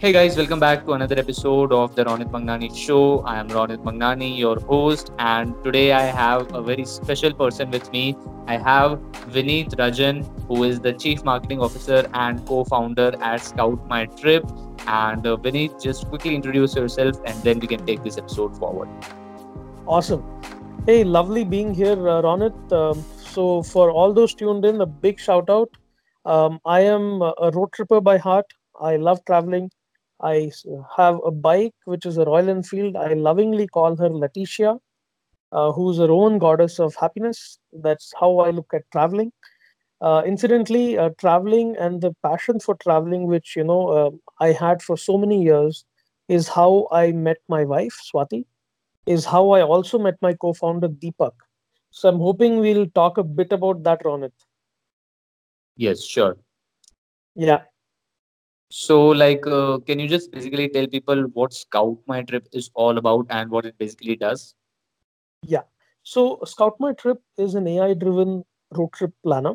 Hey guys, welcome back to another episode of the Ronit Mangnani Show. I am Ronit Mangnani, your host, and today I have a very special person with me. I have Vineet Rajan, who is the Chief Marketing Officer and co-founder at Scout My Trip. And uh, Vineet, just quickly introduce yourself, and then we can take this episode forward. Awesome. Hey, lovely being here, uh, Ronit. Um, so, for all those tuned in, a big shout out. Um, I am a road tripper by heart. I love traveling. I have a bike, which is a Royal Enfield. I lovingly call her Leticia, uh, who's her own goddess of happiness. That's how I look at traveling. Uh, incidentally, uh, traveling and the passion for traveling, which you know uh, I had for so many years, is how I met my wife, Swati is how I also met my co-founder Deepak. So I'm hoping we'll talk a bit about that, Ronit. Yes, sure. Yeah, So, like, uh, can you just basically tell people what Scout My Trip is all about and what it basically does? yeah. So Scout My Trip is an AI-driven road trip planner.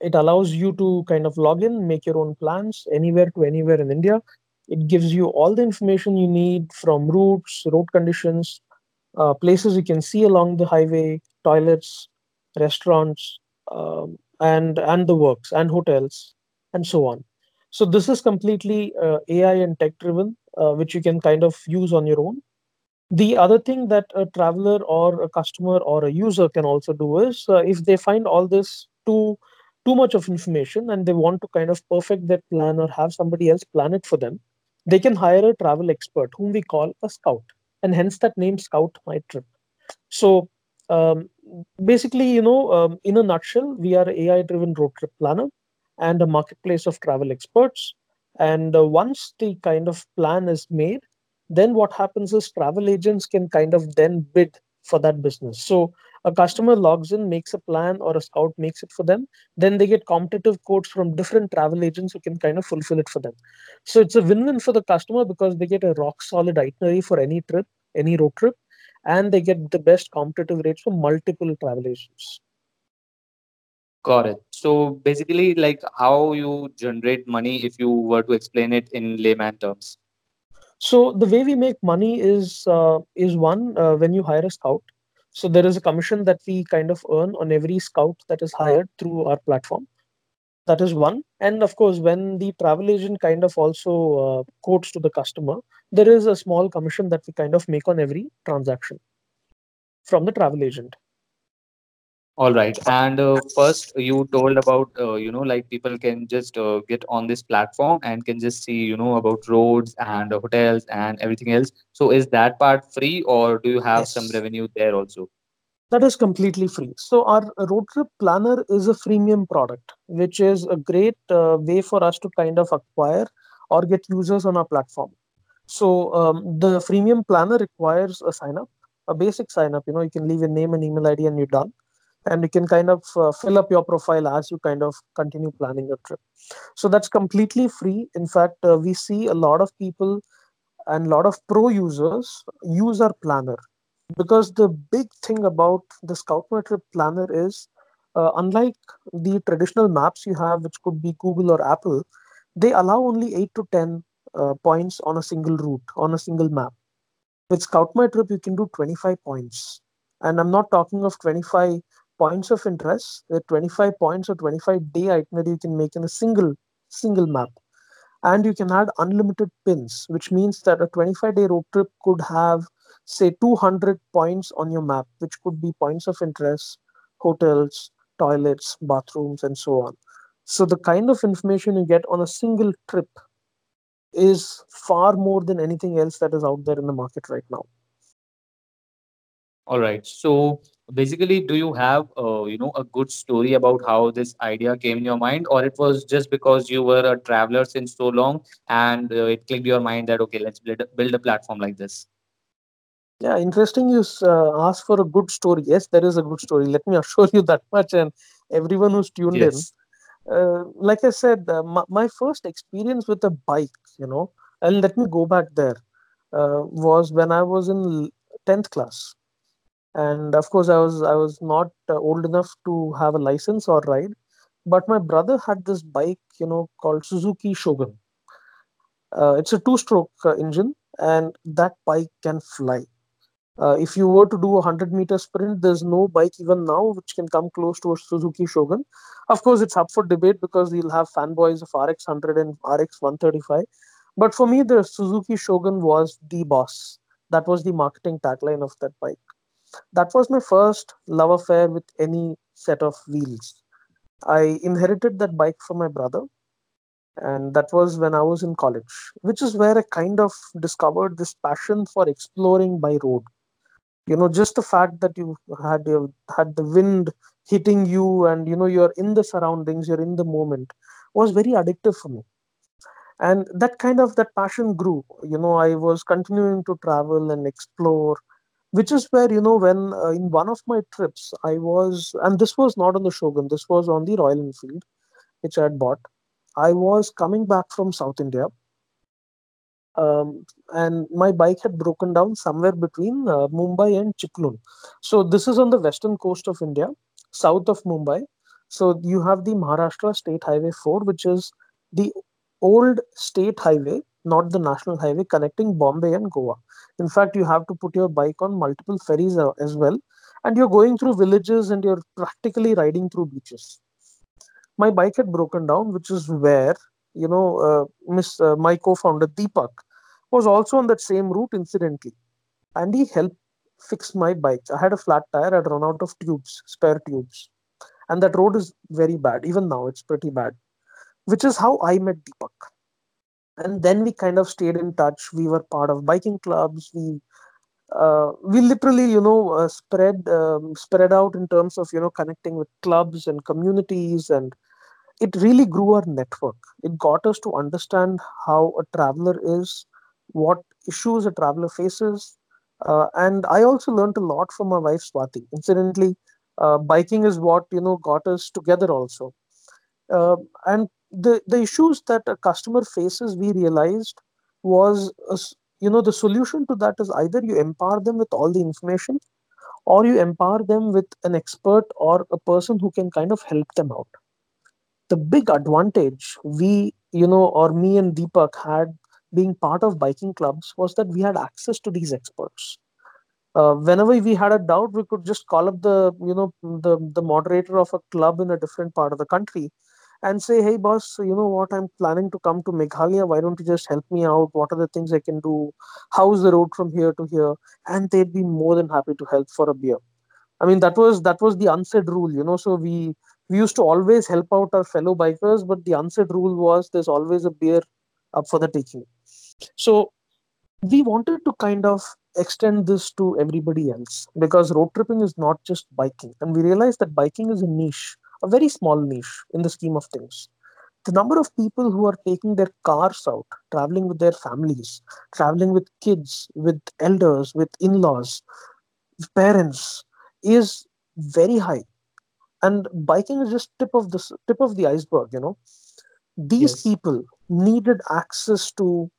It allows you to kind of log in, make your own plans anywhere to anywhere in India. It gives you all the information you need from routes, road conditions, uh, places you can see along the highway, toilets, restaurants, um, and and the works and hotels and so on. So this is completely uh, AI and tech driven, uh, which you can kind of use on your own. The other thing that a traveler or a customer or a user can also do is uh, if they find all this too too much of information and they want to kind of perfect their plan or have somebody else plan it for them, they can hire a travel expert whom we call a scout, and hence that name Scout My Trip. So um, basically, you know, um, in a nutshell, we are AI driven road trip planner and a marketplace of travel experts. And uh, once the kind of plan is made, then what happens is travel agents can kind of then bid for that business. So a customer logs in, makes a plan, or a scout makes it for them. Then they get competitive quotes from different travel agents who can kind of fulfill it for them. So it's a win win for the customer because they get a rock solid itinerary for any trip, any road trip and they get the best competitive rates from multiple travel agents. Got it. So, basically, like, how you generate money if you were to explain it in layman terms. So the way we make money is uh, is one uh, when you hire a scout. So there is a commission that we kind of earn on every scout that is hired through our platform. That is one. And of course, when the travel agent kind of also uh, quotes to the customer, there is a small commission that we kind of make on every transaction from the travel agent. All right. And uh, first, you told about, uh, you know, like people can just uh, get on this platform and can just see, you know, about roads and uh, hotels and everything else. So, is that part free or do you have some Yes. revenue there also? That is completely free. So our road trip planner is a freemium product, which is a great uh, way for us to kind of acquire or get users on our platform. So um, the freemium planner requires a sign up, a basic sign up. You know, you can leave your name and email ID and you're done. And you can kind of uh, fill up your profile as you kind of continue planning your trip. So that's completely free. In fact, uh, we see a lot of people and a lot of pro users use our planner because the big thing about the Scout My Trip planner is uh, unlike the traditional maps you have, which could be Google or Apple, they allow only 8 to 10 uh, points on a single route, on a single map. With Scout My Trip, you can do 25 points. And I'm not talking of 25 points of interest, the 25 points or 25 day itinerary you can make in a single single map. And you can add unlimited pins which means that a 25 day road trip could have say 200 points on your map which could be points of interest hotels toilets bathrooms and so on. So the kind of information you get on a single trip is far more than anything else that is out there in the market right now. All right. So, basically, do you have, uh, you know, a good story about how this idea came in your mind, or it was just because you were a traveler since so long and uh, it clicked your mind that, okay, let's build a, build a platform like this? yeah interesting you uh, ask for a good story. Yes there is a good story. Let me assure you that much and everyone who's tuned in. Uh, like I said, uh, my, my first experience with a bike, you know, and let me go back there, uh, was when I was in 10th class. And of course, I was I was not uh, old enough to have a license or ride, but my brother had this bike, you know, called Suzuki Shogun. Uh, it's a two-stroke uh, engine, and that bike can fly. Uh, if you were to do a 100 meter sprint, there's no bike even now which can come close to a Suzuki Shogun. Of course, it's up for debate because you'll have fanboys of RX 100 and RX 135. But for me, the Suzuki Shogun was the boss. That was the marketing tagline of that bike. That was my first love affair with any set of wheels. I inherited that bike from my brother, and that was when I was in college, which is where I kind of discovered this passion for exploring by road. You know just the fact that you had your had the wind hitting you and you know you're in the surroundings you're in the moment was very addictive for me. And that kind of that passion grew. You know i was continuing to travel and explore which is where you know when uh, in one of my trips i was and this was not on the shogun this was on the royal enfield which i had bought i was coming back from south india um, and my bike had broken down somewhere between uh, Mumbai and Chiplun. So this is on the western coast of India, south of Mumbai. So you have the Maharashtra State Highway 4, which is the old state highway, not the national highway connecting Bombay and Goa. In fact, you have to put your bike on multiple ferries uh, as well, and you're going through villages and you're practically riding through beaches my bike had broken down, which is where you know uh, Miss uh, my co-founder Deepak was also on that same route incidentally, and he helped fix my bike. I had a flat tire. I'd run out of tubes, spare tubes, and that road is very bad. Even now, it's pretty bad. Which is how I met Deepak, and then we kind of stayed in touch. We were part of biking clubs. We uh, we literally, you know, uh, spread um, spread out in terms of you know connecting with clubs and communities and it really grew our network. It got us to understand how a traveler is, what issues a traveler faces. Uh, and I also learned a lot from my wife Swati. Incidentally, uh, biking is what you know got us together also. Uh, and the the issues that a customer faces, we realized was a you know the solution to that is either you empower them with all the information or you empower them with an expert or a person who can kind of help them out. The big advantage we you know or me and deepak had being part of biking clubs was that we had access to these experts. Uh, whenever we had a doubt we could just call up the you know the the moderator of a club in a different part of the country and say hey boss you know what? I'm planning to come to meghalaya. Why don't you just help me out? What are the things i can do? How's the road from here to here? And they'd be more than happy to help for a beer. I mean, that was that was the unsaid rule, you know. So we we used to always help out our fellow bikers, but the unsaid rule was there's always a beer up for the taking. So we wanted to kind of extend this to everybody else because road tripping is not just biking, and we realized that biking is a niche, a very small niche in the scheme of things. The number of people who are taking their cars out, traveling with their families, traveling with kids, with elders, with in-laws, parents, is very high and biking is just tip of the tip of the iceberg you know these Yes. people needed access to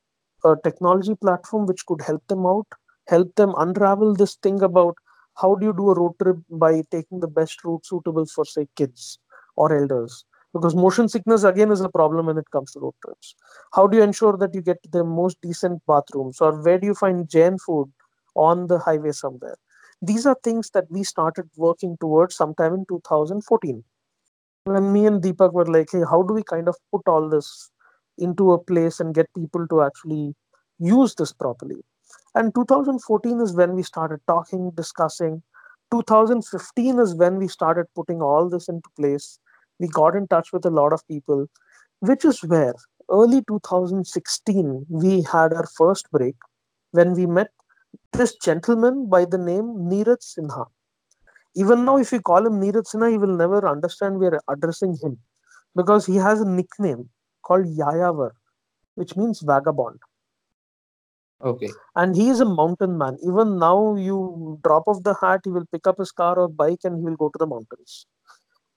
a technology platform which could help them out help them unravel this thing about how do you do a road trip by taking the best route suitable for say kids or elders? Because motion sickness again is a problem when it comes to road trips. How do you ensure that you get the most decent bathrooms? Or where do you find jain food on the highway somewhere? These are things that we started working towards sometime in 2014 when me and Deepak were like, hey, how do we kind of put all this into a place and get people to actually use this properly? And 2014 is when we started talking, discussing. 2015 is when we started putting all this into place. We got in touch with a lot of people, which is where early 2016 we had our first break when we met this gentleman by the name Neeraj Sinha even now, if we call him Neeraj Sinha, he will never understand we are addressing him because he has a nickname called Yayavar, which means vagabond. Okay. And he is a mountain man. Even now, you drop off the hat, he will pick up his car or bike and he will go to the mountains.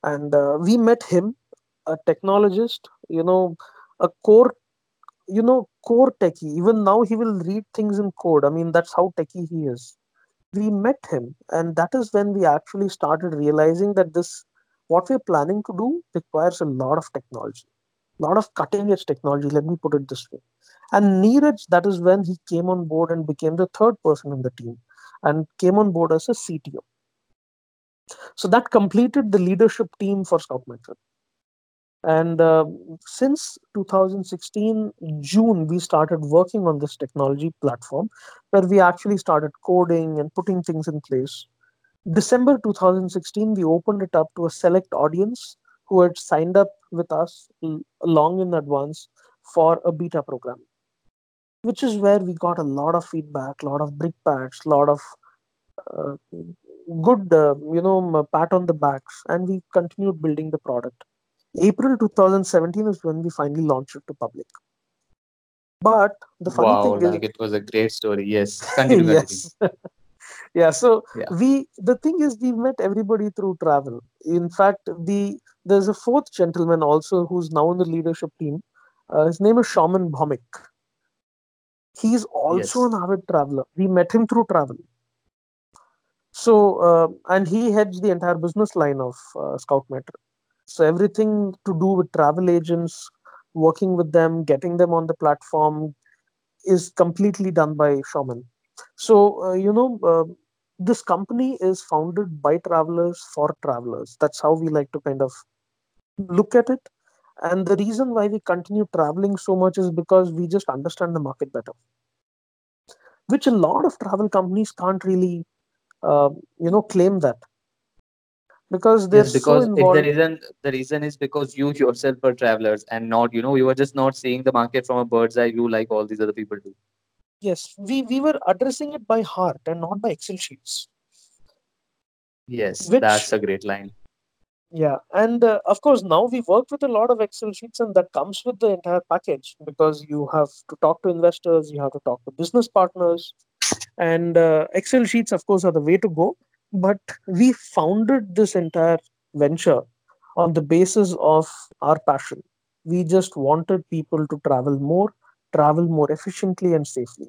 And uh, we met him, a technologist, you know, a core, you know, core techie. Even now, he will read things in code. I mean, that's how techie he is we met him and that is when we actually started realizing that this what we're planning to do requires a lot of technology lot of cutting edge technology, let me put it this way. And Neeraj, that is when he came on board and became the third person in the team and came on board as a CTO. So that completed the leadership team for Scout My Trip. And uh, since 2016 June, we started working on this technology platform where we actually started coding and putting things in place. December 2016, we opened it up to a select audience who had signed up with us long in advance for a beta program, which is where we got a lot of feedback, a lot of brickbats, a lot of uh, good, uh, you know, pat on the backs, and we continued building the product. April 2017 is when we finally launched it to public. But the funny Wow, thing is, it was a great story. Yes, continue. yes, yeah. So Yeah. we, the thing is, we met everybody through travel. In fact, the there's a fourth gentleman also who's now in the leadership team. Uh, his name is Shaman Bhomik. He's also Yes. an avid traveler. We met him through travel. So, uh, and he heads the entire business line of uh, Scout My Trip. So everything to do with travel agents, working with them, getting them on the platform is completely done by Shaman. So, uh, you know, uh, this company is founded by travelers for travelers. That's how we like to kind of look at it. And the reason why we continue traveling so much is because we just understand the market better, which a lot of travel companies can't really, uh, you know, claim that because they're Yes, so because it, the reason the reason is because you yourself are travelers and not, you know, you are just not seeing the market from a bird's eye view like all these other people do. Yes, we, we were addressing it by heart and not by Excel sheets, Yes, which that's a great line. Yeah, and uh, of course, now we work with a lot of Excel sheets, and that comes with the entire package because you have to talk to investors, you have to talk to business partners, and uh, Excel sheets, of course, are the way to go. But we founded this entire venture on the basis of our passion. We just wanted people to travel more, travel more efficiently and safely.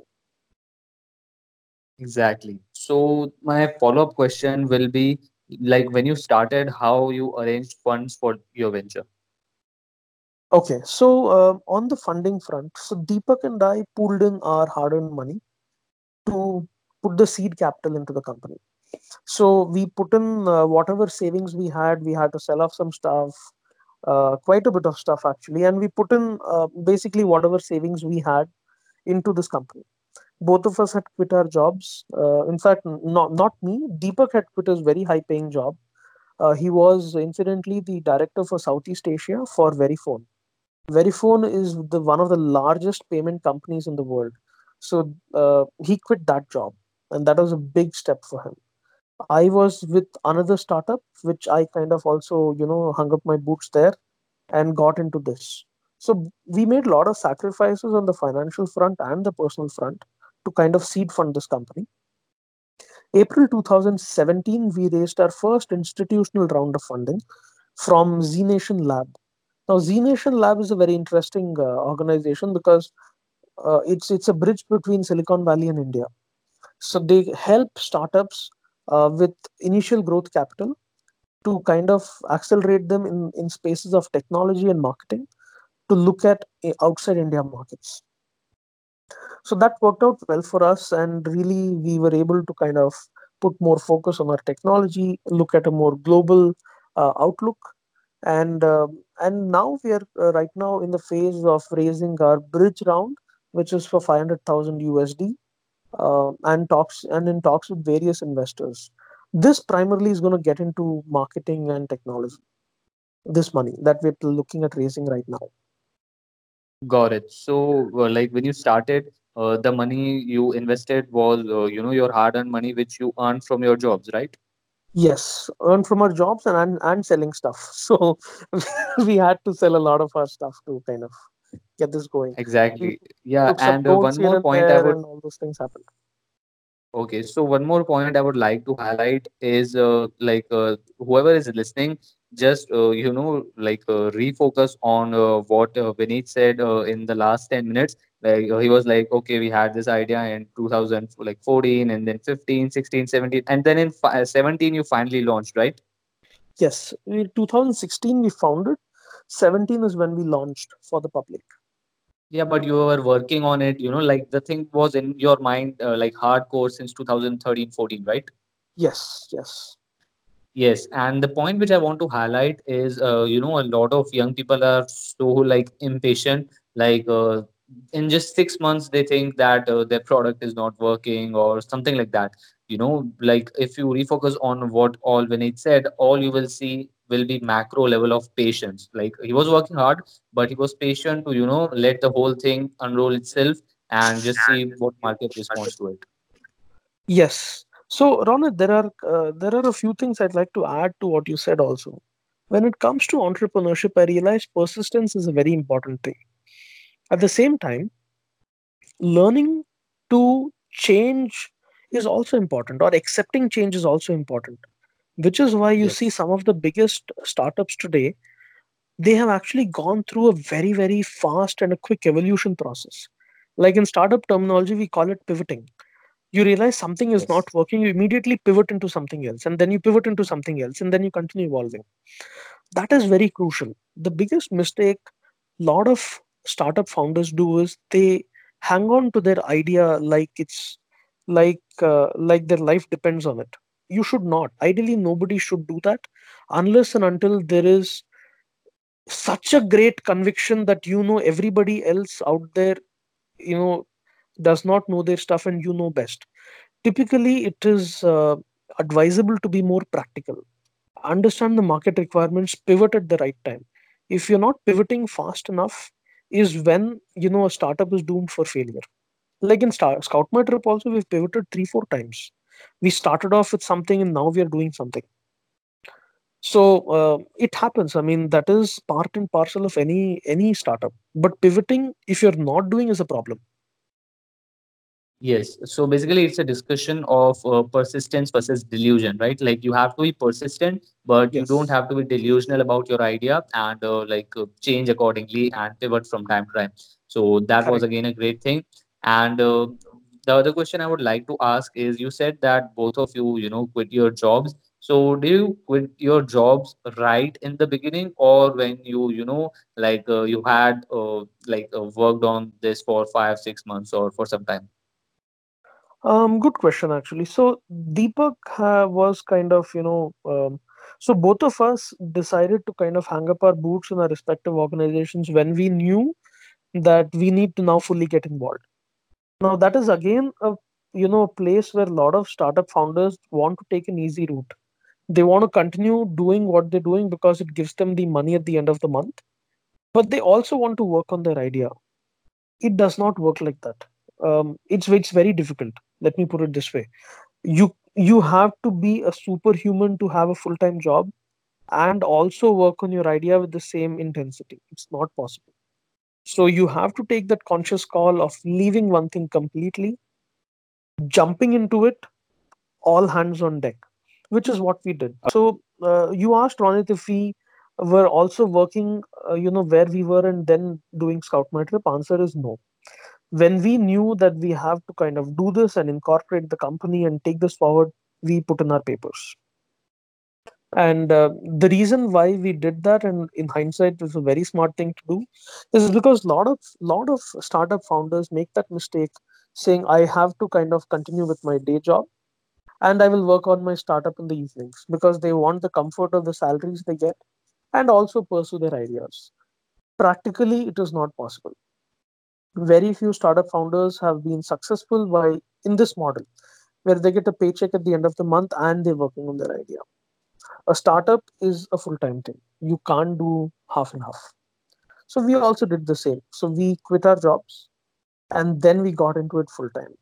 Exactly. So my follow-up question will be like when you started, how you arranged funds for your venture. Okay, so uh, on the funding front, so Deepak and I pooled in our hard earned money to put the seed capital into the company. So we put in uh, whatever savings we had. We had to sell off some stuff, uh, quite a bit of stuff actually, and we put in uh, basically whatever savings we had into this company. Both of us had quit our jobs. Uh, in fact, not not me. Deepak had quit his very high paying job. Uh, he was incidentally the director for Southeast Asia for Verifone. Verifone is the one of the largest payment companies in the world. So uh, he quit that job, and that was a big step for him. I was with another startup, which I kind of also, you know, hung up my boots there and got into this. So we made a lot of sacrifices on the financial front and the personal front to kind of seed fund this company. April 2017, we raised our first institutional round of funding from Z Nation Lab. Now, Z Nation Lab is a very interesting uh, organization because uh, it's it's a bridge between Silicon Valley and India. So they help startups uh, with initial growth capital to kind of accelerate them in, in spaces of technology and marketing to look at uh, outside India markets. So that worked out well for us, and really we were able to kind of put more focus on our technology, look at a more global uh, outlook, and um and now we are uh, right now in the phase of raising our bridge round, which is for 500,000 USD uh, and talks and in talks with various investors. This primarily is going to get into marketing and technology. This money that we're looking at raising right now. Got it. So, uh, like when you started, uh, the money you invested was, uh, you know, your hard-earned money which you earned from your jobs, right? Yes, earn from our jobs and and, and selling stuff. So we had to sell a lot of our stuff to kind of get this going. Exactly. Yeah, took some and uh, loans one here more and point I there, would and all those things happened. Okay, so one more point I would like to highlight is uh, like uh, whoever is listening, just uh, you know, like uh, refocus on uh, what uh, Vineet said uh, in the last 10 minutes. Like uh, he was like, okay, we had this idea in 2000, like 14, and then 15, 16, 17, and then in fi- 17 you finally launched, right? Yes, in 2016 we founded. 17 is when we launched for the public. Yeah, but you were working on it, you know, like the thing was in your mind, uh, like hardcore since 2013, 14, right? Yes, yes. Yes, and the point which I want to highlight is, uh, you know, a lot of young people are so like impatient. Like uh, in just six months, they think that uh, their product is not working or something like that. You know, like if you refocus on what all Vinay said, all you will see will be macro level of patience. Like he was working hard, but he was patient to, you know, let the whole thing unroll itself and just see what market responds to it. Yes. So, Ronit, there are uh, there are a few things I'd like to add to what you said also. When it comes to entrepreneurship, I realize persistence is a very important thing. At the same time, learning to change is also important, or accepting change is also important, which is why you see some of the biggest startups today, they have actually gone through a very, very fast and a quick evolution process. Like in startup terminology, we call it pivoting you realize something is not working you immediately pivot into something else and then you pivot into something else and then you continue evolving. That is very crucial. The biggest mistake a lot of startup founders do is they hang on to their idea like it's like uh, like their life depends on it. You should not. Ideally nobody should do that unless and until there is such a great conviction that you know everybody else out there you know does not know their stuff and you know best Typically, it is uh, advisable to be more practical. Understand the market requirements, pivot at the right time. If you're not pivoting fast enough, is when you know a startup is doomed for failure. Like in Star- Scout My Trip, also we've pivoted three, four times. We started off with something and now we are doing something. So uh, it happens. I mean, that is part and parcel of any any startup. But pivoting, if you're not doing, is a problem. Yes. So basically, it's a discussion of uh, persistence versus delusion, right? Like you have to be persistent, but you don't Yes, have to be delusional about your idea and uh, like uh, change accordingly and pivot from time to time. So that was correct. again a great thing. And uh, the other question I would like to ask is you said that both of you, you know, quit your jobs. So do you quit your jobs right in the beginning or when you, you know, like uh, you had uh, like uh, worked on this for five, six months or for some time? Um, good question actually. So Deepak uh, was kind of, you know, um, so both of us decided to kind of hang up our boots in our respective organizations when we knew that we need to now fully get involved. Now that is again a you know a place where a lot of startup founders want to take an easy route. They want to continue doing what they're doing because it gives them the money at the end of the month, but they also want to work on their idea. It does not work like that. Um, it's it's very difficult. Let me put it this way. You you have to be a superhuman to have a full-time job and also work on your idea with the same intensity. It's not possible. So you have to take that conscious call of leaving one thing completely jumping into it all hands on deck which is what we did. So uh, you asked ronit if we were also working uh, you know where we were and then doing scout my trip. Answer is no when we knew that we have to kind of do this and incorporate the company and take this forward we put in our papers And uh, the reason why we did that, and in hindsight, was a very smart thing to do, is because lot of lot of startup founders make that mistake, saying I have to kind of continue with my day job and I will work on my startup in the evenings because they want the comfort of the salaries they get and also pursue their ideas. Practically, it is not possible. Very few startup founders have been successful by in this model where they get a paycheck at the end of the month and they're working on their idea. A startup is a full-time thing. You can't do half and half. So we also did the same. So we quit our jobs and then we got into it full time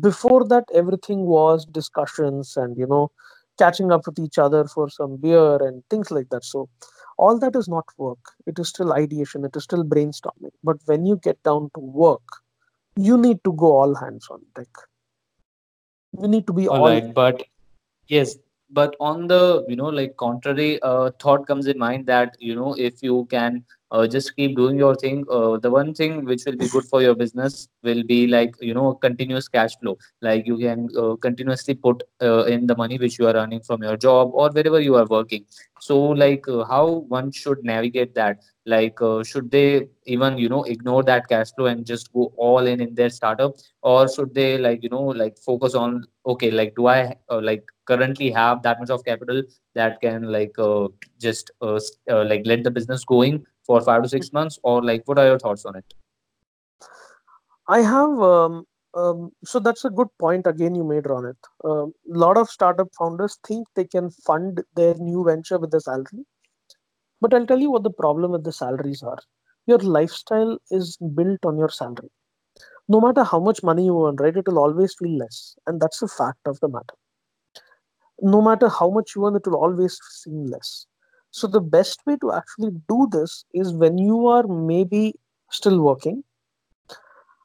before that everything was discussions and you know catching up with each other for some beer and things like that. So all that is not work. It is still ideation. It is still brainstorming. But when you get down to work you need to go all hands on deck. You need to be All all right, but Yes, but on the, you know, like contrary uh, thought comes in mind that, you know, if you can uh, just keep doing your thing. Uh, the one thing which will be good for your business will be like you know continuous cash flow. Like you can uh, continuously put uh, in the money which you are earning from your job or wherever you are working. So like uh, how one should navigate that? Like uh, should they even you know ignore that cash flow and just go all in in their startup? Or should they like you know like focus on okay like do i like currently have that much of capital that can like just like let the business going for five to six months or like what are your thoughts on it I have um, um, so that's a good point again you made, Ronit. A lot of startup founders think they can fund their new venture with the salary, but I'll tell you what the problem with the salaries are. Your lifestyle is built on your salary. No matter how much money you earn, right, it will always feel less, and that's the fact of the matter. No matter how much you earn, it will always seem less. So the best way to actually do this is when you are maybe still working.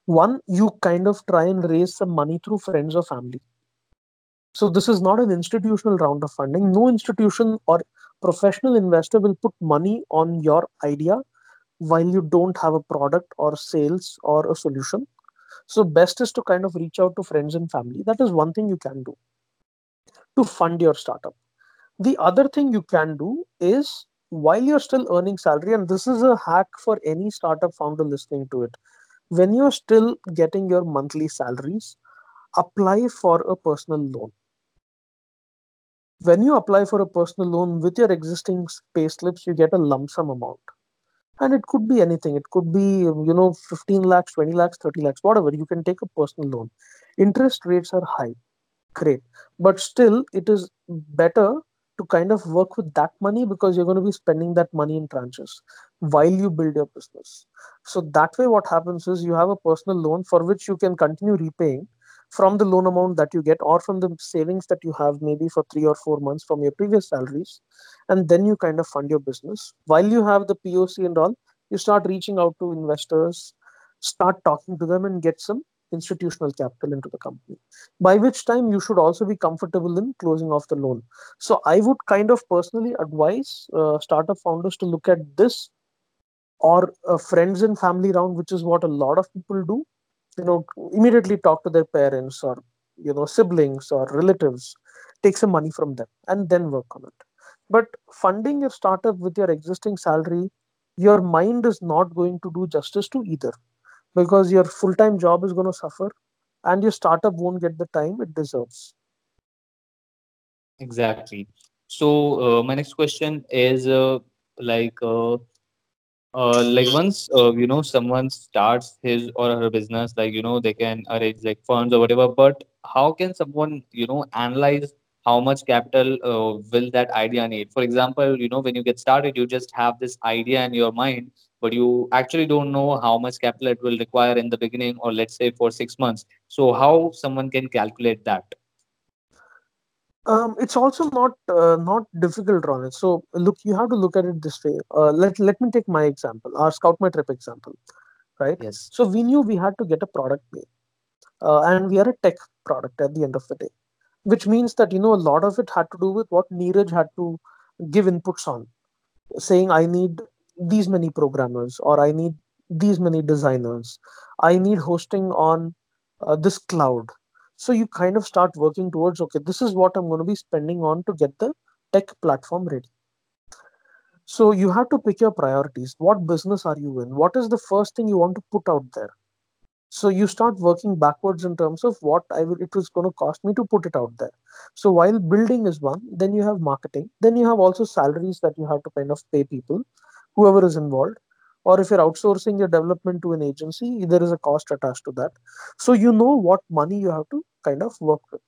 One you kind of try and raise some money through friends or family. So this is not an institutional round of funding. No institution or professional investor will put money on your idea while you don't have a product or sales or a solution. So best is to kind of reach out to friends and family. That is one thing you can do to fund your startup the other thing you can do is while you're still earning salary and this is a hack for any startup founder listening to it when you're still getting your monthly salaries apply for a personal loan. When you apply for a personal loan with your existing pay slips, you get a lump sum amount. And it could be anything. It could be, you know, 15 lakhs, 20 lakhs, 30 lakhs, whatever. You can take a personal loan. Interest rates are high. Great. But still, it is better to kind of work with that money because you're going to be spending that money in tranches while you build your business. So that way, what happens is you have a personal loan for which you can continue repaying from the loan amount that you get or from the savings that you have maybe for three or four months from your previous salaries and then you kind of fund your business while you have the poc and all you start reaching out to investors start talking to them and get some institutional capital into the company by which time you should also be comfortable in closing off the loan. So i would kind of personally advise uh, startup founders to look at this or a friends and family round which is what a lot of people do. You know immediately talk to their parents or you know siblings or relatives take some money from them and then work on it. But funding your startup with your existing salary your mind is not going to do justice to either because your full-time job is going to suffer and your startup won't get the time it deserves. Exactly. So uh, my next question is uh, like uh, uh, like once uh, you know someone starts his or her business like you know they can arrange like funds or whatever but how can someone you know analyze how much capital uh, will that idea need? For example you know when you get started you just have this idea in your mind but you actually don't know how much capital it will require in the beginning or let's say for 6 months. So how someone can calculate that? Um, it's also not uh, not difficult Ronit. so look you have to look at it this way. Uh, let, let me take my example our scout my trip example right? Yes. So we knew we had to get a product made uh, and we are a tech product at the end of the day which means that you know a lot of it had to do with what Neeraj had to give inputs on, saying I need these many programmers or I need these many designers, I need hosting on uh, this cloud. So you kind of start working towards okay, this is what I'm going to be spending on to get the tech platform ready. So you have to pick your priorities. What business are you in? What is the first thing you want to put out there? So you start working backwards in terms of what i will it was going to cost me to put it out there. So while building is one then you have marketing then you have also salaries that you have to kind of pay people whoever is involved. Or if you're outsourcing your development to an agency there is a cost attached to that. So you know what money you have to kind of work with.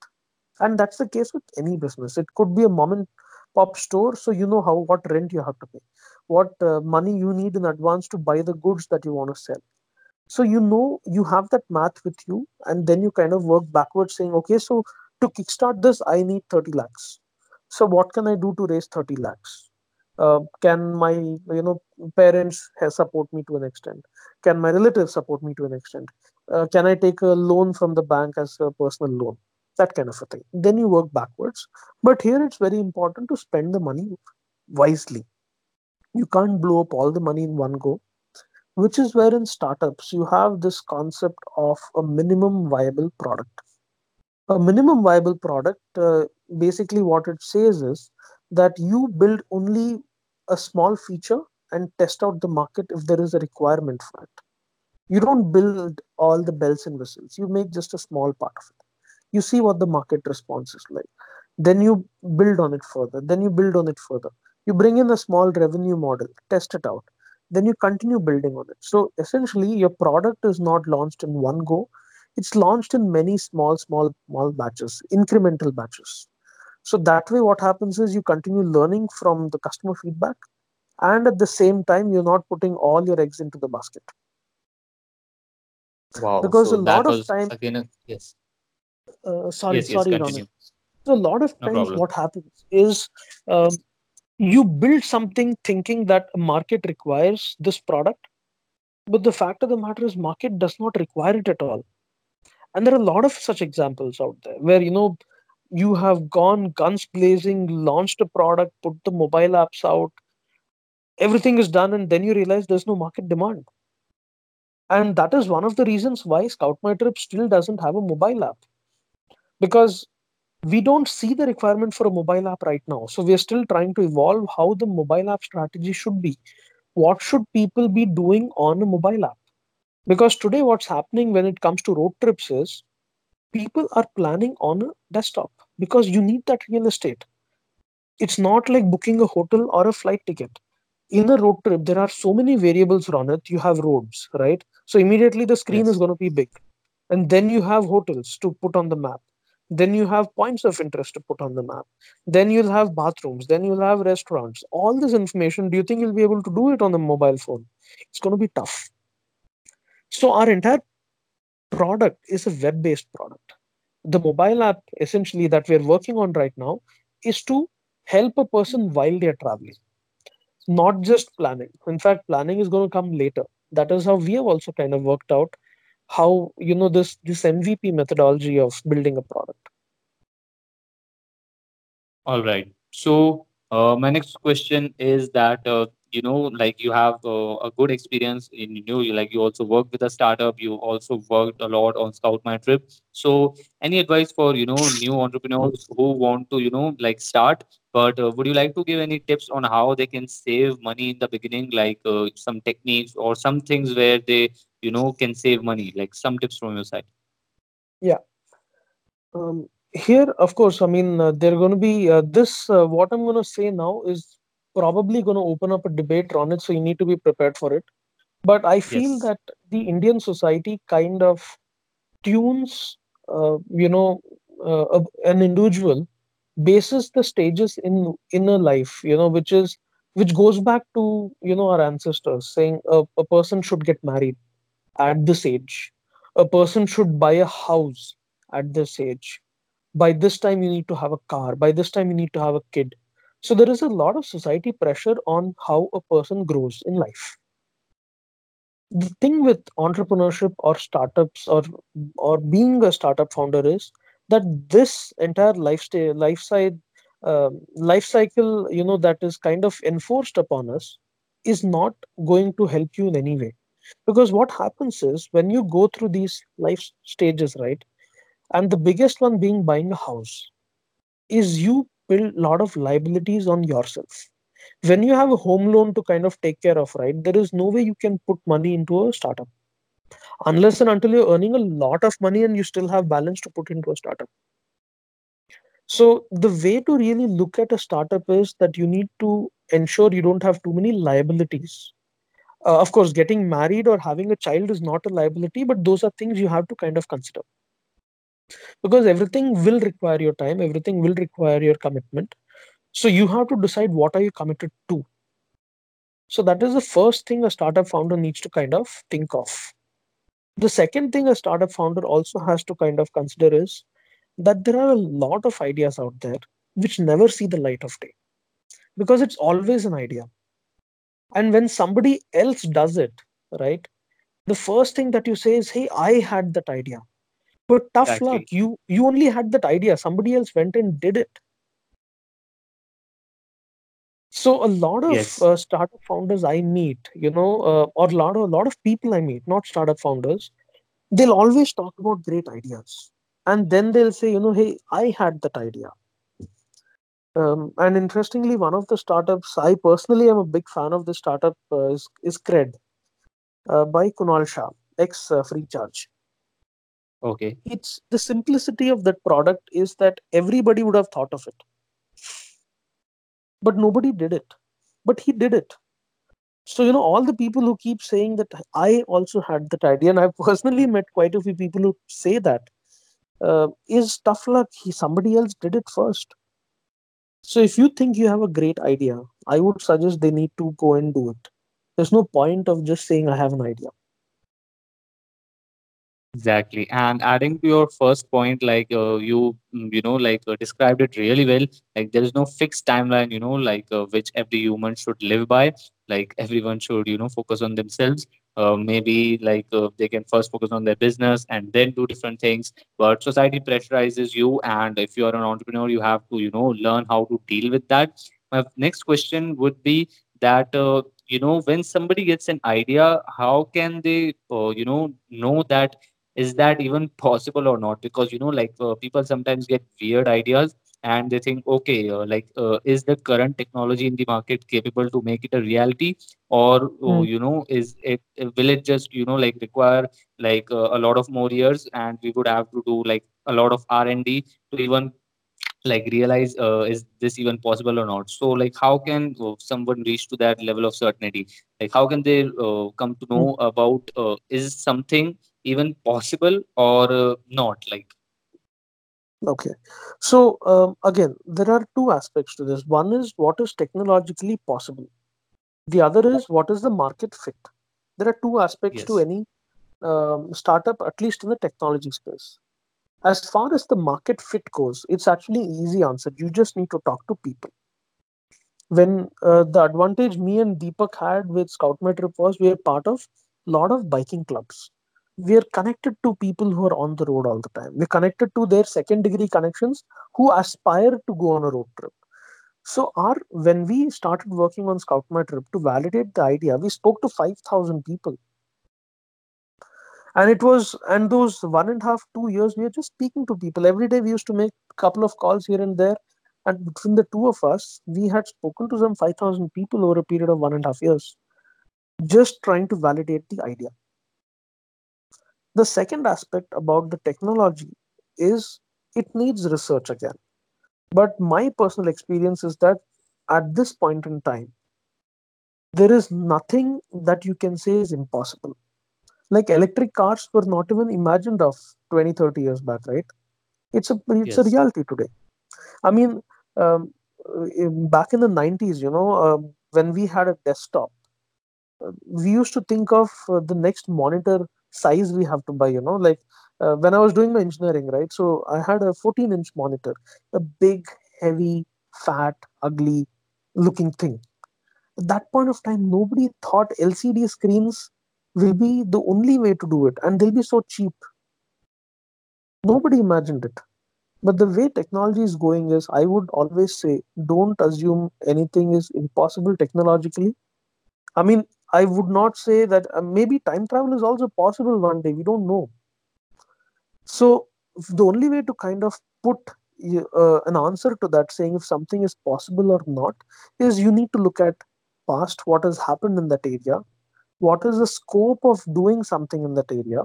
And that's the case with any business. It could be a mom and pop store so you know how what rent you have to pay. What uh, money you need in advance to buy the goods that you want to sell so you know you have that math with you and then you kind of work backwards saying okay so to kickstart this i need 30 lakhs. So what can i do to raise 30 lakhs? Uh, can my you know parents support me to an extent? Can my relatives support me to an extent? Uh, can i take a loan from the bank as a personal loan? That kind of a thing. Then you work backwards. But here it's very important to spend the money wisely. You can't blow up all the money in one go, which is where in startups you have this concept of a minimum viable product. A minimum viable product, uh, basically, what it says is that you build only a small feature and test out the market if there is a requirement for it. You don't build all the bells and whistles, you make just a small part of it. You see what the market response is like then you build on it further then you build on it further you bring in a small revenue model test it out then you continue building on it so essentially your product is not launched in one go it's launched in many small small small batches incremental batches so that way what happens is you continue learning from the customer feedback and at the same time you're not putting all your eggs into the basket Wow. because a lot of time again yes. uh, sorry Yes, yes, sorry continue. so a lot of No times problem. what happens is um, you build something thinking that a market requires this product but the fact of the matter is market does not require it at all. And there are a lot of such examples out there where you know you have gone guns blazing launched a product put the mobile apps out everything is done and then you realize there's no market demand. And that is one of the reasons why scout my trip still doesn't have a mobile app. Because we don't see the requirement for a mobile app right now. So we are still trying to evolve how the mobile app strategy should be. What should people be doing on a mobile app? Because today what's happening when it comes to road trips is people are planning on a desktop because you need that real estate. It's not like booking a hotel or a flight ticket. In a road trip there are so many variables on it you have roads right? So immediately the screen is going to be big. And then you have hotels to put on the map then you have points of interest to put on the map. Then you'll have bathrooms. Then you'll have restaurants. All this information do you think you'll be able to do it on the mobile phone? It's going to be tough. So our entire product is a web based product. The mobile app essentially that we're working on right now is to help a person while they're traveling. Not just planning. In fact planning is going to come later. That is how we have also kind of worked out how you know this this mvp methodology of building a product All right. So, uh, my next question is that uh, you know, like you have uh, a good experience in you know, you like you also worked with a startup. You also worked a lot on Scout My Trip. So, any advice for you know new entrepreneurs who want to you know like start, but uh, would you like to give any tips on how they can save money in the beginning, like uh, some techniques or some things where they you know can save money, like some tips from your side? yeah um, here of course i mean uh, there are going to be uh, this uh, what i'm going to say now is probably going to open up a debate on it so you need to be prepared for it but i feel Yes. that the indian society kind of tunes uh, you know uh, a- an individual bases the stages in inner life you know which is which goes back to you know our ancestors saying a, a person should get married at this age. A person should buy a house at this age. By this time you need to have a car. By this time you need to have a kid. So there is a lot of society pressure on how a person grows in life. The thing with entrepreneurship or startups or or being a startup founder is that this entire lifestyle life side um, life cycle you know that is kind of enforced upon us is not going to help you in any way because what happens is when you go through these life stages right and the biggest one being buying a house is you build a lot of liabilities on yourself when you have a home loan to kind of take care of right there is no way you can put money into a startup unless and until you're earning a lot of money and you still have balance to put into a startup. So the way to really look at a startup is that you need to ensure you don't have too many liabilities. Uh, of course, getting married or having a child is not a liability, but those are things you have to kind of consider because everything will require your time, everything will require your commitment. So you have to decide what are you committed to. So that is the first thing a startup founder needs to kind of think of. The second thing a startup founder also has to kind of consider is that there are a lot of ideas out there which never see the light of day because it's always an idea. And when somebody else does it, right, the first thing that you say is, Hey, I had that idea. But tough luck, you you only had that idea. Somebody else went and did it. so a lot of Yes, uh, startup founders i meet you know uh, or a lot of a lot of people i meet not startup founders they'll always talk about great ideas and then they'll say you know hey i had that idea um, and interestingly one of the startups i personally am a big fan of the startup uh, is, is cred uh, by kunal shah ex uh, free charge okay, it's the simplicity of that product is that everybody would have thought of it. But nobody did it. But he did it. So you know all the people who keep saying that i also had that idea and i've personally met quite a few people who say that uh, is tough luck. He somebody else did it first so if you think you have a great idea i would suggest they need to go and do it there's no point of just saying i have an idea exactly. And adding to your first point, like uh, you, you know, like uh, described it really well. Like there is no fixed timeline, you know, like uh, which every human should live by. Like everyone should, you know, focus on themselves. Uh, maybe like uh, they can first focus on their business and then do different things. But society pressurizes you, and if you are an entrepreneur, you have to, you know, learn how to deal with that. My next question would be that. Uh, you know when somebody gets an idea how can they uh, you know know that is that even possible or not because you know like uh, people sometimes get weird ideas and they think okay uh, like uh, is the current technology in the market capable to make it a reality? Or Hmm. you know is it will it just you know like require like uh, a lot of more years? And we would have to do like a lot of r&d to even like realize uh, is this even possible or not? So like how can uh, someone reach to that level of certainty? Like how can they uh, come to Hmm. know about uh, is something even possible or uh, not? Like okay. So um, again there are two aspects to this. One is what is technologically possible. The other is what is the market fit. There are two aspects to any um, startup at least in the technology space. As far as the market fit goes it's actually easy answer. You just need to talk to people. When uh, the advantage me and deepak had with scout my trip was we are part of a lot of biking clubs we are connected to people who are on the road all the time. We're connected to their second degree connections who aspire to go on a road trip. So our when we started working on scout my trip to validate the idea we spoke to 5000 people. And it was and those one and a half two years we were just speaking to people. Every day we used to make a couple of calls here and there. And between the two of us we had spoken to some 5000 people over a period of one and a half years just trying to validate the idea the second aspect about the technology is it needs research again. But my personal experience is that at this point in time there is nothing that you can say is impossible. Like electric cars were not even imagined of 20, 30 years back right? It's a it's a reality today. I mean um, in- back in the 90s you know um, when we had a desktop uh, we used to think of uh, the next monitor size we have to buy you know like uh, when i was doing my engineering right so i had a 14 inch monitor a big heavy fat ugly looking thing. At that point of time nobody thought lcd screens will be the only way to do it and they'll be so cheap. Nobody imagined it. But the way technology is going is, I would always say, don't assume anything is impossible technologically. I mean, I would not say that uh, maybe time travel is also possible one day. We don't know. So the only way to kind of put uh, an answer to that, saying if something is possible or not, is you need to look at past what has happened in that area, what is the scope of doing something in that area,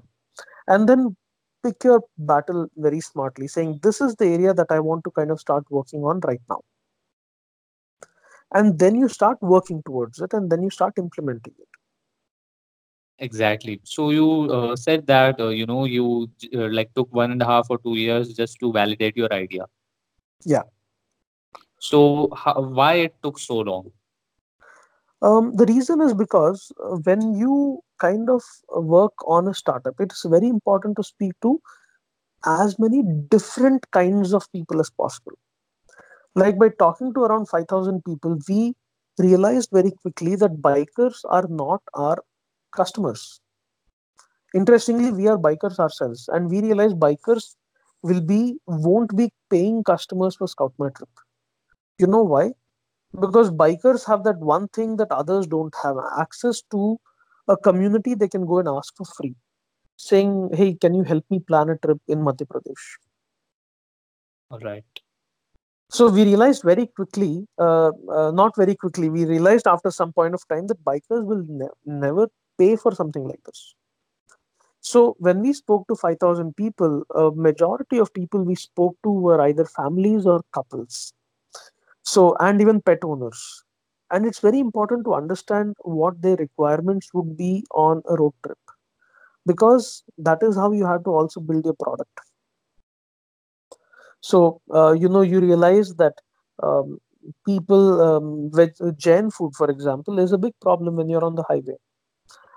and then pick your battle very smartly saying this is the area that i want to kind of start working on right now and then you start working towards it and then you start implementing it. Exactly. So you uh, said that uh, you know you uh, like took one and a half or two years just to validate your idea. Yeah. So how, why it took so long? Um, the reason is because uh, when you kind of uh, work on a startup it's very important to speak to as many different kinds of people as possible like by talking to around 5000 people we realized very quickly that bikers are not our customers. Interestingly we are bikers ourselves and we realize bikers will be won't be paying customers for scout my trip. You know why? Because bikers have that one thing that others don't have access to a community they can go and ask for free. Saying hey can you help me plan a trip in madhya pradesh? Right. So we realized very quickly uh, uh, not very quickly we realized after some point of time that bikers will ne- never pay for something like this. So when we spoke to 5000 people a majority of people we spoke to were either families or couples. So and even pet owners. And it's very important to understand what their requirements would be on a road trip. Because that is how you have to also build your product so uh, you know you realize that um, people um, veg jain food for example is a big problem when you're on the highway.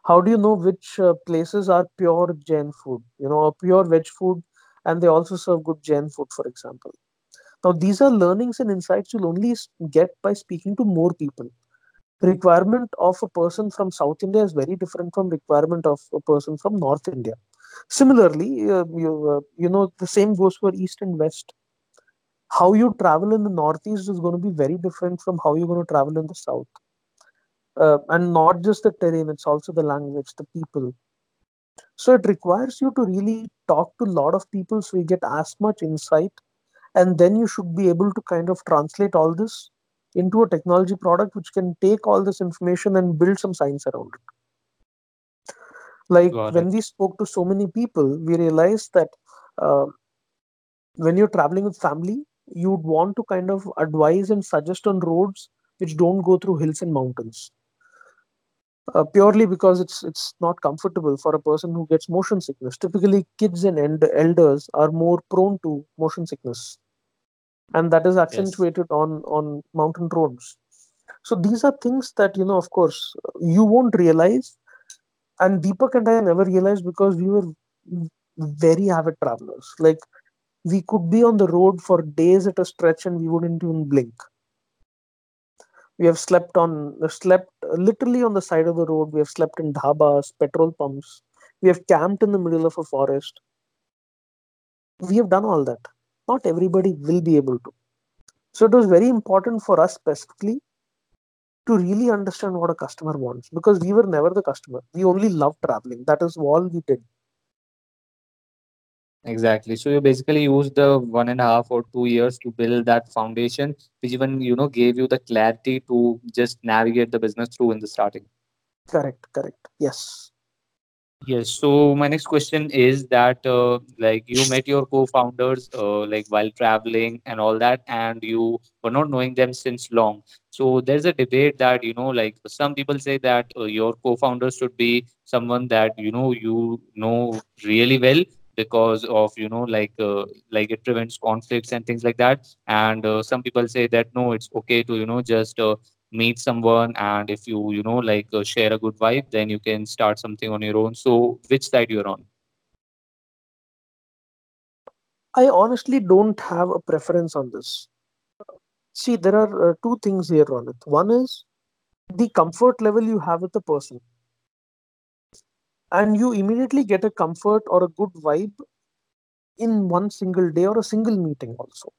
How do you know which uh, places are pure jain food? You know pure veg food and they also serve good jain food for example. Now these are learnings and insights you'll only get by speaking to more people. Requirement of a person from south india is very different from requirement of a person from north india similarly uh, you, uh, you know the same goes for east and west. How you travel in the northeast is going to be very different from how you're going to travel in the south. Uh, and not just the terrain it's also the language the people. So it requires you to really talk to a lot of people so you get as much insight and then you should be able to kind of translate all this into a technology product which can take all this information and build some science around it like Got when it. we spoke to so many people we realized that uh, when you're traveling with family you'd want to kind of advise and suggest on roads which don't go through hills and mountains uh, purely because it's it's not comfortable for a person who gets motion sickness typically kids and eld- elders are more prone to motion sickness and that is Yes. accentuated on on mountain roads so these are things that you know of course you won't realize and deepak and i never realized because we were very avid travelers. Like we could be on the road for days at a stretch and we wouldn't even blink. We have slept on slept literally on the side of the road. We have slept in dhabas petrol pumps. We have camped in the middle of a forest. We have done all that. Not everybody will be able to. So it was very important for us specifically to really understand what a customer wants because we were never the customer. We only loved traveling. That is all we did. Exactly. So you basically used the one and a half or two years to build that foundation, which even, you know, gave you the clarity to just navigate the business through in the starting. correct correct. Yes Yes. So my next question is that uh, like you met your co-founders uh, like while traveling and all that, and you were not knowing them since long. So there's a debate that you know like some people say that uh, your co-founders should be someone that you know you know really well because of you know like uh, like it prevents conflicts and things like that. And uh, some people say that no, it's okay to you know just uh, meet someone and if you you know like uh, share a good vibe then you can start something on your own. So which side you're on? I honestly don't have a preference on this. See there are uh, two things here on it one is the comfort level you have with the person. And you immediately get a comfort or a good vibe in one single day or a single meeting also.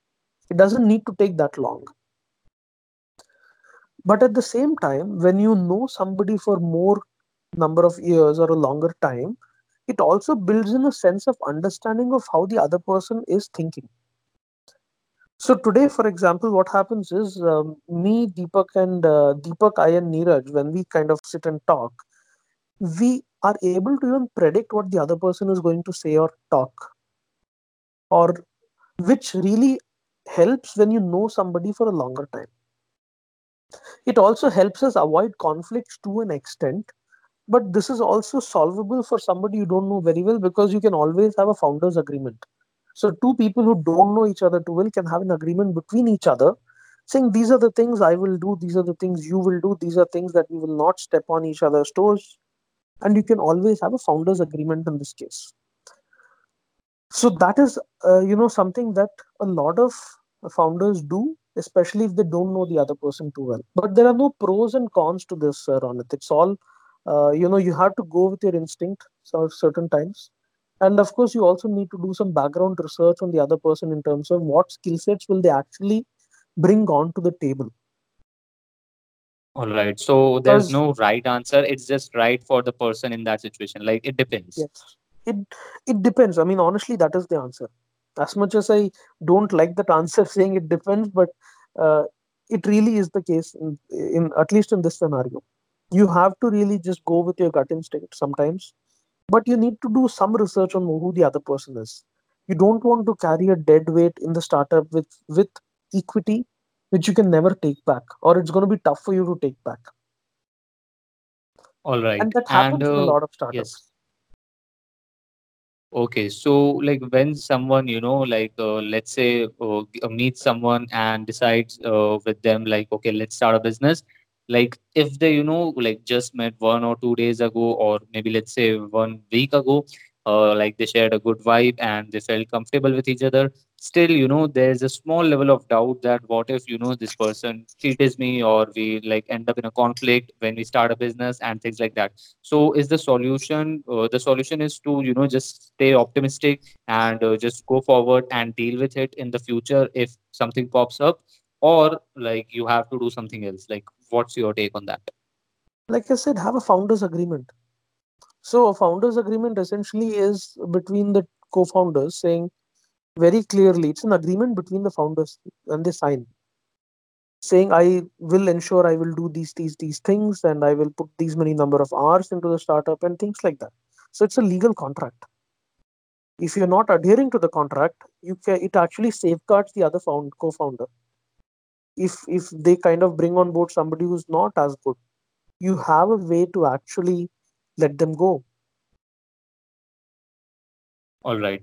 It doesn't need to take that long but at the same time when you know somebody for more number of years or a longer time it also builds in a sense of understanding of how the other person is thinking. So today for example what happens is um, me deepak and uh, deepak i and neeraj when we kind of sit and talk we are able to even predict what the other person is going to say or talk. Or which really helps when you know somebody for a longer time it also helps us avoid conflicts to an extent but this is also solvable for somebody you don't know very well because you can always have a founders agreement. So two people who don't know each other too well can have an agreement between each other saying these are the things i will do these are the things you will do these are things that we will not step on each other's toes. And you can always have a founders agreement in this case. So that is uh, you know something that a lot of founders do especially if they don't know the other person too well but there are no pros and cons to this uh, Ronit. it's all uh, you know you have to go with your instinct so certain times and of course you also need to do some background research on the other person in terms of what skill sets will they actually bring on to the table All right. So there's no right answer. It's just right for the person in that situation. Like it depends. yes it it depends i mean honestly that is the answer as much as i don't like that answer saying it depends but uh, it really is the case in, in at least in this scenario you have to really just go with your gut instinct sometimes but you need to do some research on who the other person is you don't want to carry a dead weight in the startup with with equity which you can never take back or it's going to be tough for you to take back All right. and that And happens in a uh, lot of yes. Okay, so like when someone, you know, like uh, let's say uh, uh, meets someone and decides uh, with them, like, okay, let's start a business. Like if they, you know, like just met one or two days ago, or maybe let's say one week ago, uh, like they shared a good vibe and they felt comfortable with each other. Still, you know, there's a small level of doubt that what if, you know, this person cheats me or we like end up in a conflict when we start a business and things like that. So is the solution uh, the solution is to you know just stay optimistic and uh, just go forward and deal with it in the future if something pops up or like you have to do something else. Like what's your take on that? Like i said have a founders agreement. So a founders agreement essentially is between the co-founders saying very clearly it's an agreement between the founders and they sign saying I will ensure I will do these these these things and I will put these many number of hours into the startup and things like that. So it's a legal contract. If you're not adhering to the contract, you can it actually safeguards the other found co-founder. If if they kind of bring on board somebody who's not as good, you have a way to actually let them go All right.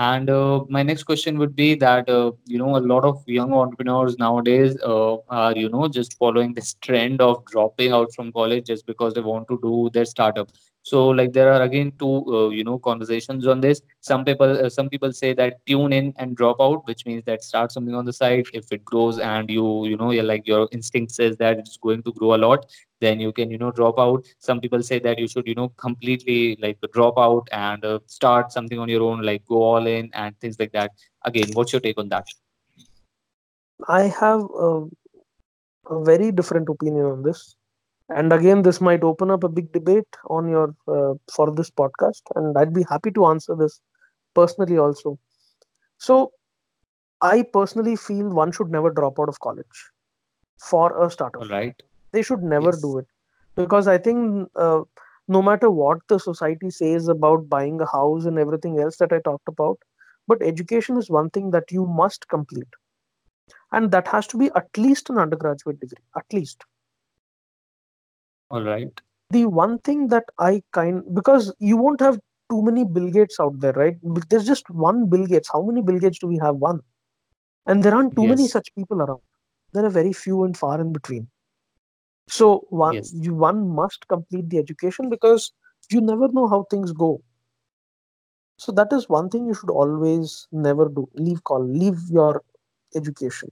And uh, my next question would be that uh, you know a lot of young entrepreneurs nowadays uh, are you know just following this trend of dropping out from college just because they want to do their startup. So like there are again two uh, you know conversations on this. Some people uh, some people say that tune in and drop out, which means that start something on the side. If it grows and you you know you're like your instinct says that it's going to grow a lot, then you can you know drop out some people say that you should you know completely like drop out and uh, start something on your own like go all in and things like that again what's your take on that I have a, a very different opinion on this. And again, this might open up a big debate on your uh, for this podcast, and I'd be happy to answer this personally also. So, I personally feel one should never drop out of college for a startup. all right They should never yes do it because I think uh, no matter what the society says about buying a house and everything else that I talked about, but education is one thing that you must complete, and that has to be at least an undergraduate degree, at least all right the one thing that I kind because you won't have too many Bill Gates out there, right? There's just one Bill Gates. How many Bill Gates do we have? One, and there aren't too many such people around. There are very few and far in between. So one yes you one must complete the education because you never know how things go. So that is one thing you should always never do. Leave call, leave your education.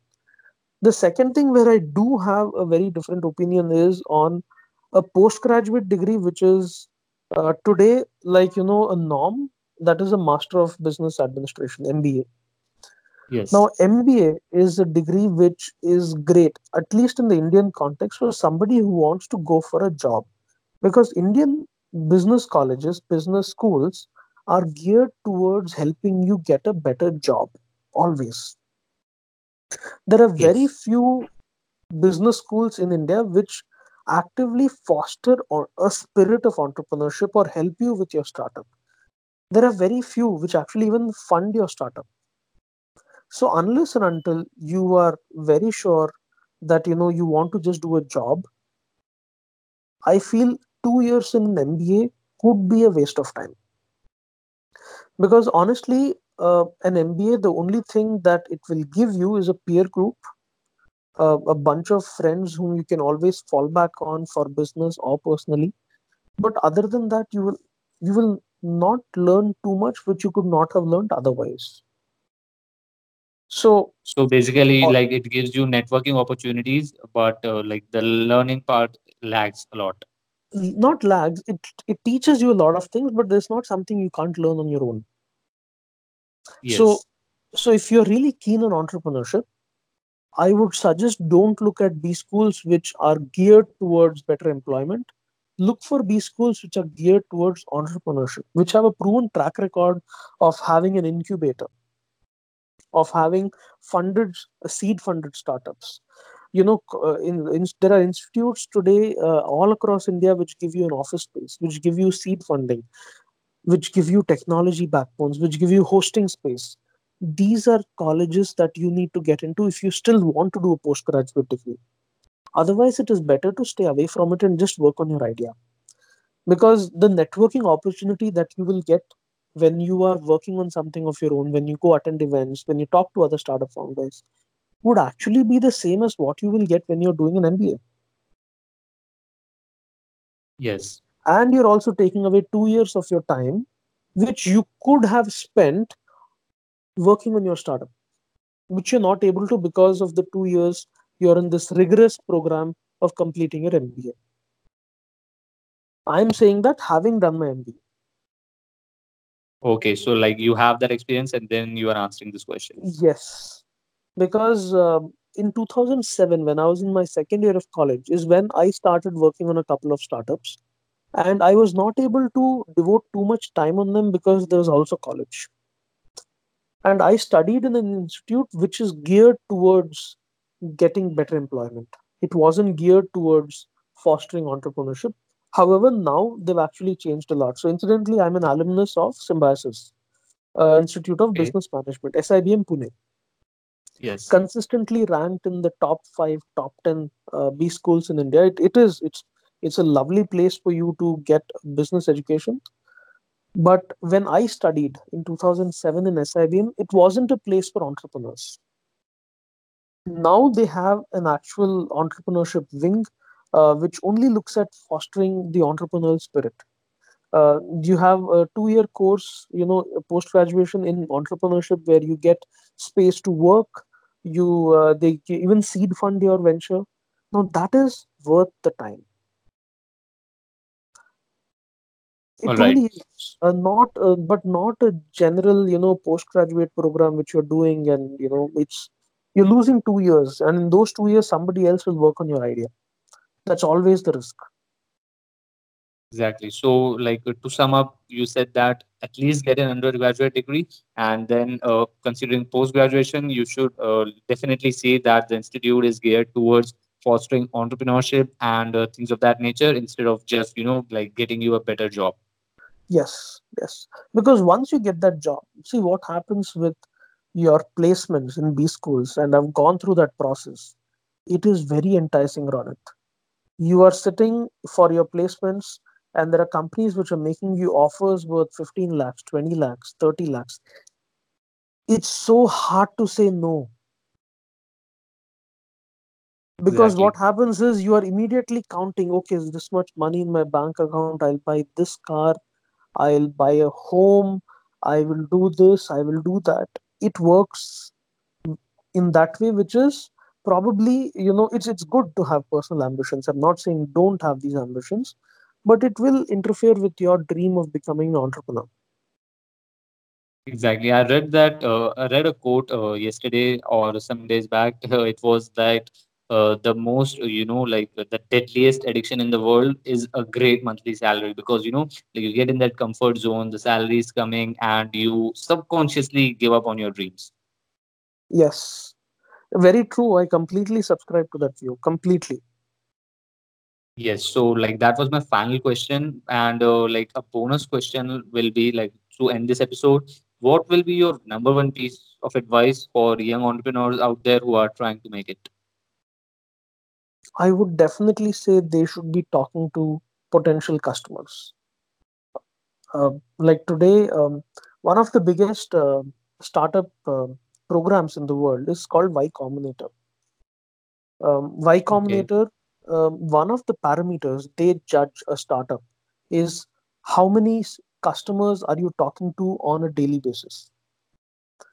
The second thing where I do have a very different opinion is on a postgraduate degree, which is uh, today, like, you know, a norm that is a Master of Business Administration, MBA. Yes Now, MBA is a degree which is great, at least in the Indian context, for somebody who wants to go for a job. Because Indian business colleges, business schools are geared towards helping you get a better job, always. There are very yes few business schools in India which actively foster or a spirit of entrepreneurship or help you with your startup. There are very few which actually even fund your startup. So unless and until you are very sure that you know you want to just do a job, I feel two years in an MBA could be a waste of time. Because honestly, uh, an MBA, the only thing that it will give you is a peer group uh, a bunch of friends whom you can always fall back on for business or personally but other than that you will you will not learn too much which you could not have learned otherwise so so basically uh, like it gives you networking opportunities but uh, like the learning part lags a lot. Not lags. It it teaches you a lot of things but there's not something you can't learn on your own. So yes. so if you're really keen on entrepreneurship I would suggest don't look at B schools which are geared towards better employment. Look for B schools which are geared towards entrepreneurship, which have a proven track record of having an incubator, of having funded seed funded startups. You know, uh, in, in, there are institutes today uh, all across India which give you an office space, which give you seed funding, which give you technology backbones, which give you hosting space. These are colleges that you need to get into if you still want to do a postgraduate degree. Otherwise, it is better to stay away from it and just work on your idea. Because the networking opportunity that you will get when you are working on something of your own, when you go attend events, when you talk to other startup founders, would actually be the same as what you will get when you're doing an MBA. Yes, And you're also taking away two years of your time, which you could have spent working on your startup. which you're not able to because of the two years you're in this rigorous program of completing your MBA. I'm saying that having done my MBA. Okay, so like you have that experience and then you are answering this question. Yes, because um, in 2007, when I was in my second year of college, is when I started working on a couple of startups. And I was not able to devote too much time on them because there was also college. And I studied in an institute which is geared towards getting better employment. It wasn't geared towards fostering entrepreneurship. However, now they've actually changed a lot. So, incidentally, I'm an alumnus of Symbiosis, uh, Institute of Okay. Business Management, SIBM Pune, Yes. consistently ranked in the top five, top 10 uh, B schools in India. It, it is, it's, it's a lovely place for you to get business education. But when I studied in 2007 in SIBM, it wasn't a place for entrepreneurs now they have an actual entrepreneurship wing uh, which only looks at fostering the entrepreneurial spirit. Uh, you have a two year course you know post graduation in entrepreneurship where you get space to work. You uh, they even seed fund your venture. Now that is worth the time. It All right. truly is uh, not uh, but not a general you know postgraduate program which you're doing and you know it's you're losing two years and in those two years somebody else will work on your idea that's always the risk Exactly. So, like uh, to sum up, you said that at least get an undergraduate degree, and then uh, considering post graduation, you should uh, definitely see that the institute is geared towards fostering entrepreneurship and uh, things of that nature instead of just you know like getting you a better job. yes yes because once you get that job see what happens with your placements in b schools and i've gone through that process it is very enticing ronit you are sitting for your placements and there are companies which are making you offers worth 15 lakhs 20 lakhs 30 lakhs. It's so hard to say no. Because Exactly. what happens is you are immediately counting okay is this much money in my bank account? I'll buy this car. I'll buy a home. I will do this. I will do that. It works in that way which is probably you know it's it's good to have personal ambitions i'm not saying don't have these ambitions but it will interfere with your dream of becoming an entrepreneur Exactly. I read that. Uh, I read a quote uh, yesterday or some days back. Uh, it was that uh, the most, you know, like the deadliest addiction in the world is a great monthly salary because you know, like you get in that comfort zone, the salary is coming, and you subconsciously give up on your dreams. yes very true i completely subscribe to that view completely Yes. So, like that was my final question, and uh, like a bonus question will be like to end this episode. What will be your number one piece of advice for young entrepreneurs out there who are trying to make it? i would definitely say they should be talking to potential customers uh, like today um, one of the biggest uh, startup uh, programs in the world is called y combinator. Um, y Okay. combinator um, one of the parameters they judge a startup is how many customers are you talking to on a daily basis.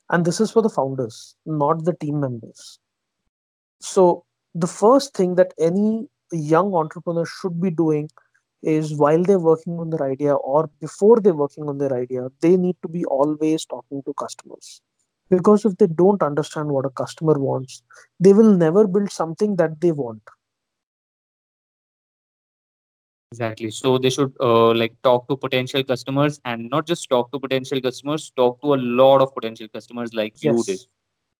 And this is for the founders not the team members. So the first thing that any young entrepreneur should be doing is while they're working on their idea or before they're working on their idea they need to be always talking to customers because if they don't understand what a customer wants they will never build something that they want. Exactly. So they should uh, like talk to potential customers and not just talk to potential customers, talk to a lot of potential customers like you did. yes.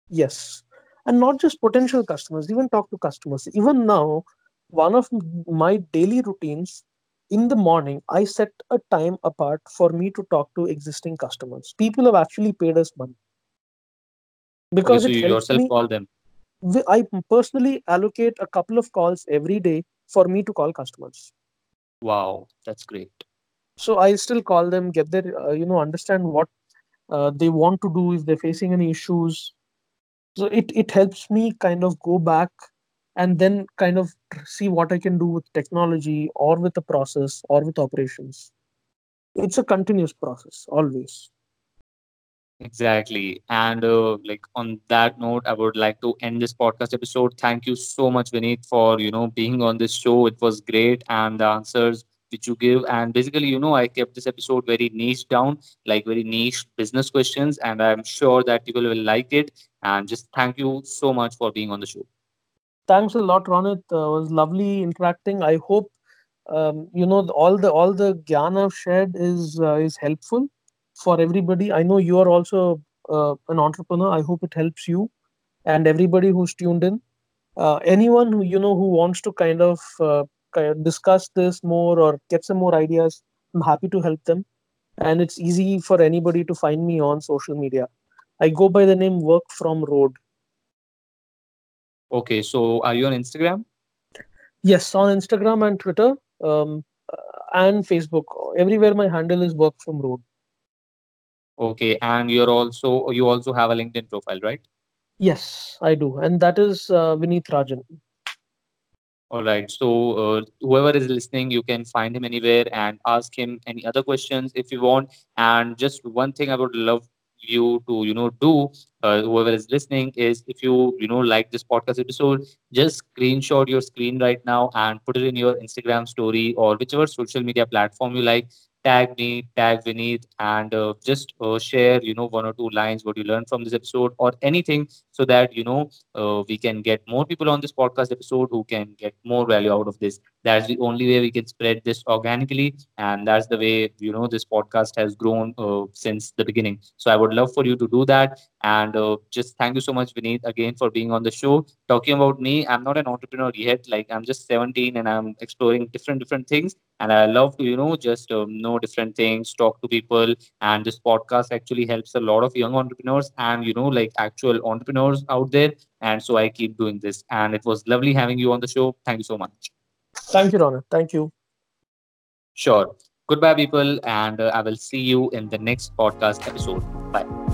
Yes and not just potential customers even talk to customers. Even now one of my daily routines in the morning i set a time apart for me to talk to existing customers. People have actually paid us money Okay, because so you yourself me call them. I personally allocate a couple of calls every day for me to call customers. Wow, that's great. So I still call them, get their, uh, you know, understand what uh, they want to do if they're facing any issues. So it, it helps me kind of go back and then kind of see what I can do with technology or with the process or with operations. It's a continuous process, always. Exactly. And uh, like on that note, I would like to end this podcast episode. Thank you so much, Vineet, for you know being on this show. It was great, and the answers which you give. And basically, you know, I kept this episode very niche down, like very niche business questions, and I'm sure that people will like it. And just thank you so much for being on the show. Thanks a lot, Ronit. Uh, was lovely interacting. I hope um, you know all the all the gyan I've shared is uh, is helpful for everybody. I know you are also uh, an entrepreneur. I hope it helps you and everybody who's tuned in. Uh, anyone who you know who wants to kind of uh, discuss this more or get some more ideas, I'm happy to help them. And it's easy for anybody to find me on social media. I go by the name Work From Road. Okay, so are you on Instagram? Yes, on Instagram and Twitter um, uh, and Facebook. Everywhere my handle is Work From Road. Okay, and you're also you also have a LinkedIn profile, right? Yes, I do. And that is uh, Vineet Rajan. All right. So, uh, whoever is listening, you can find him anywhere and ask him any other questions if you want. And just one thing I would love you to, you know, do, uh, whoever is listening, is if you, you know, like this podcast episode, just screenshot your screen right now and put it in your Instagram story or whichever social media platform you like. Tag me, tag Vineet, and uh, just uh, share, you know, one or two lines what you learned from this episode or anything so that, you know, uh, we can get more people on this podcast episode who can get more value out of this that's the only way we can spread this organically and that's the way you know this podcast has grown uh, since the beginning. So i would love for you to do that. And uh, just thank you so much vineet again for being on the show. Talking about me i'm not an entrepreneur yet. Like i'm just 17 and i'm exploring different different things. And i love to you know just um, know different things talk to people. And this podcast actually helps a lot of young entrepreneurs and you know like actual entrepreneurs out there. And so I keep doing this. And it was lovely having you on the show. Thank you so much. Thank you, Ronit. Thank you. Sure. Goodbye, people. And uh, I will see you in the next podcast episode. Bye.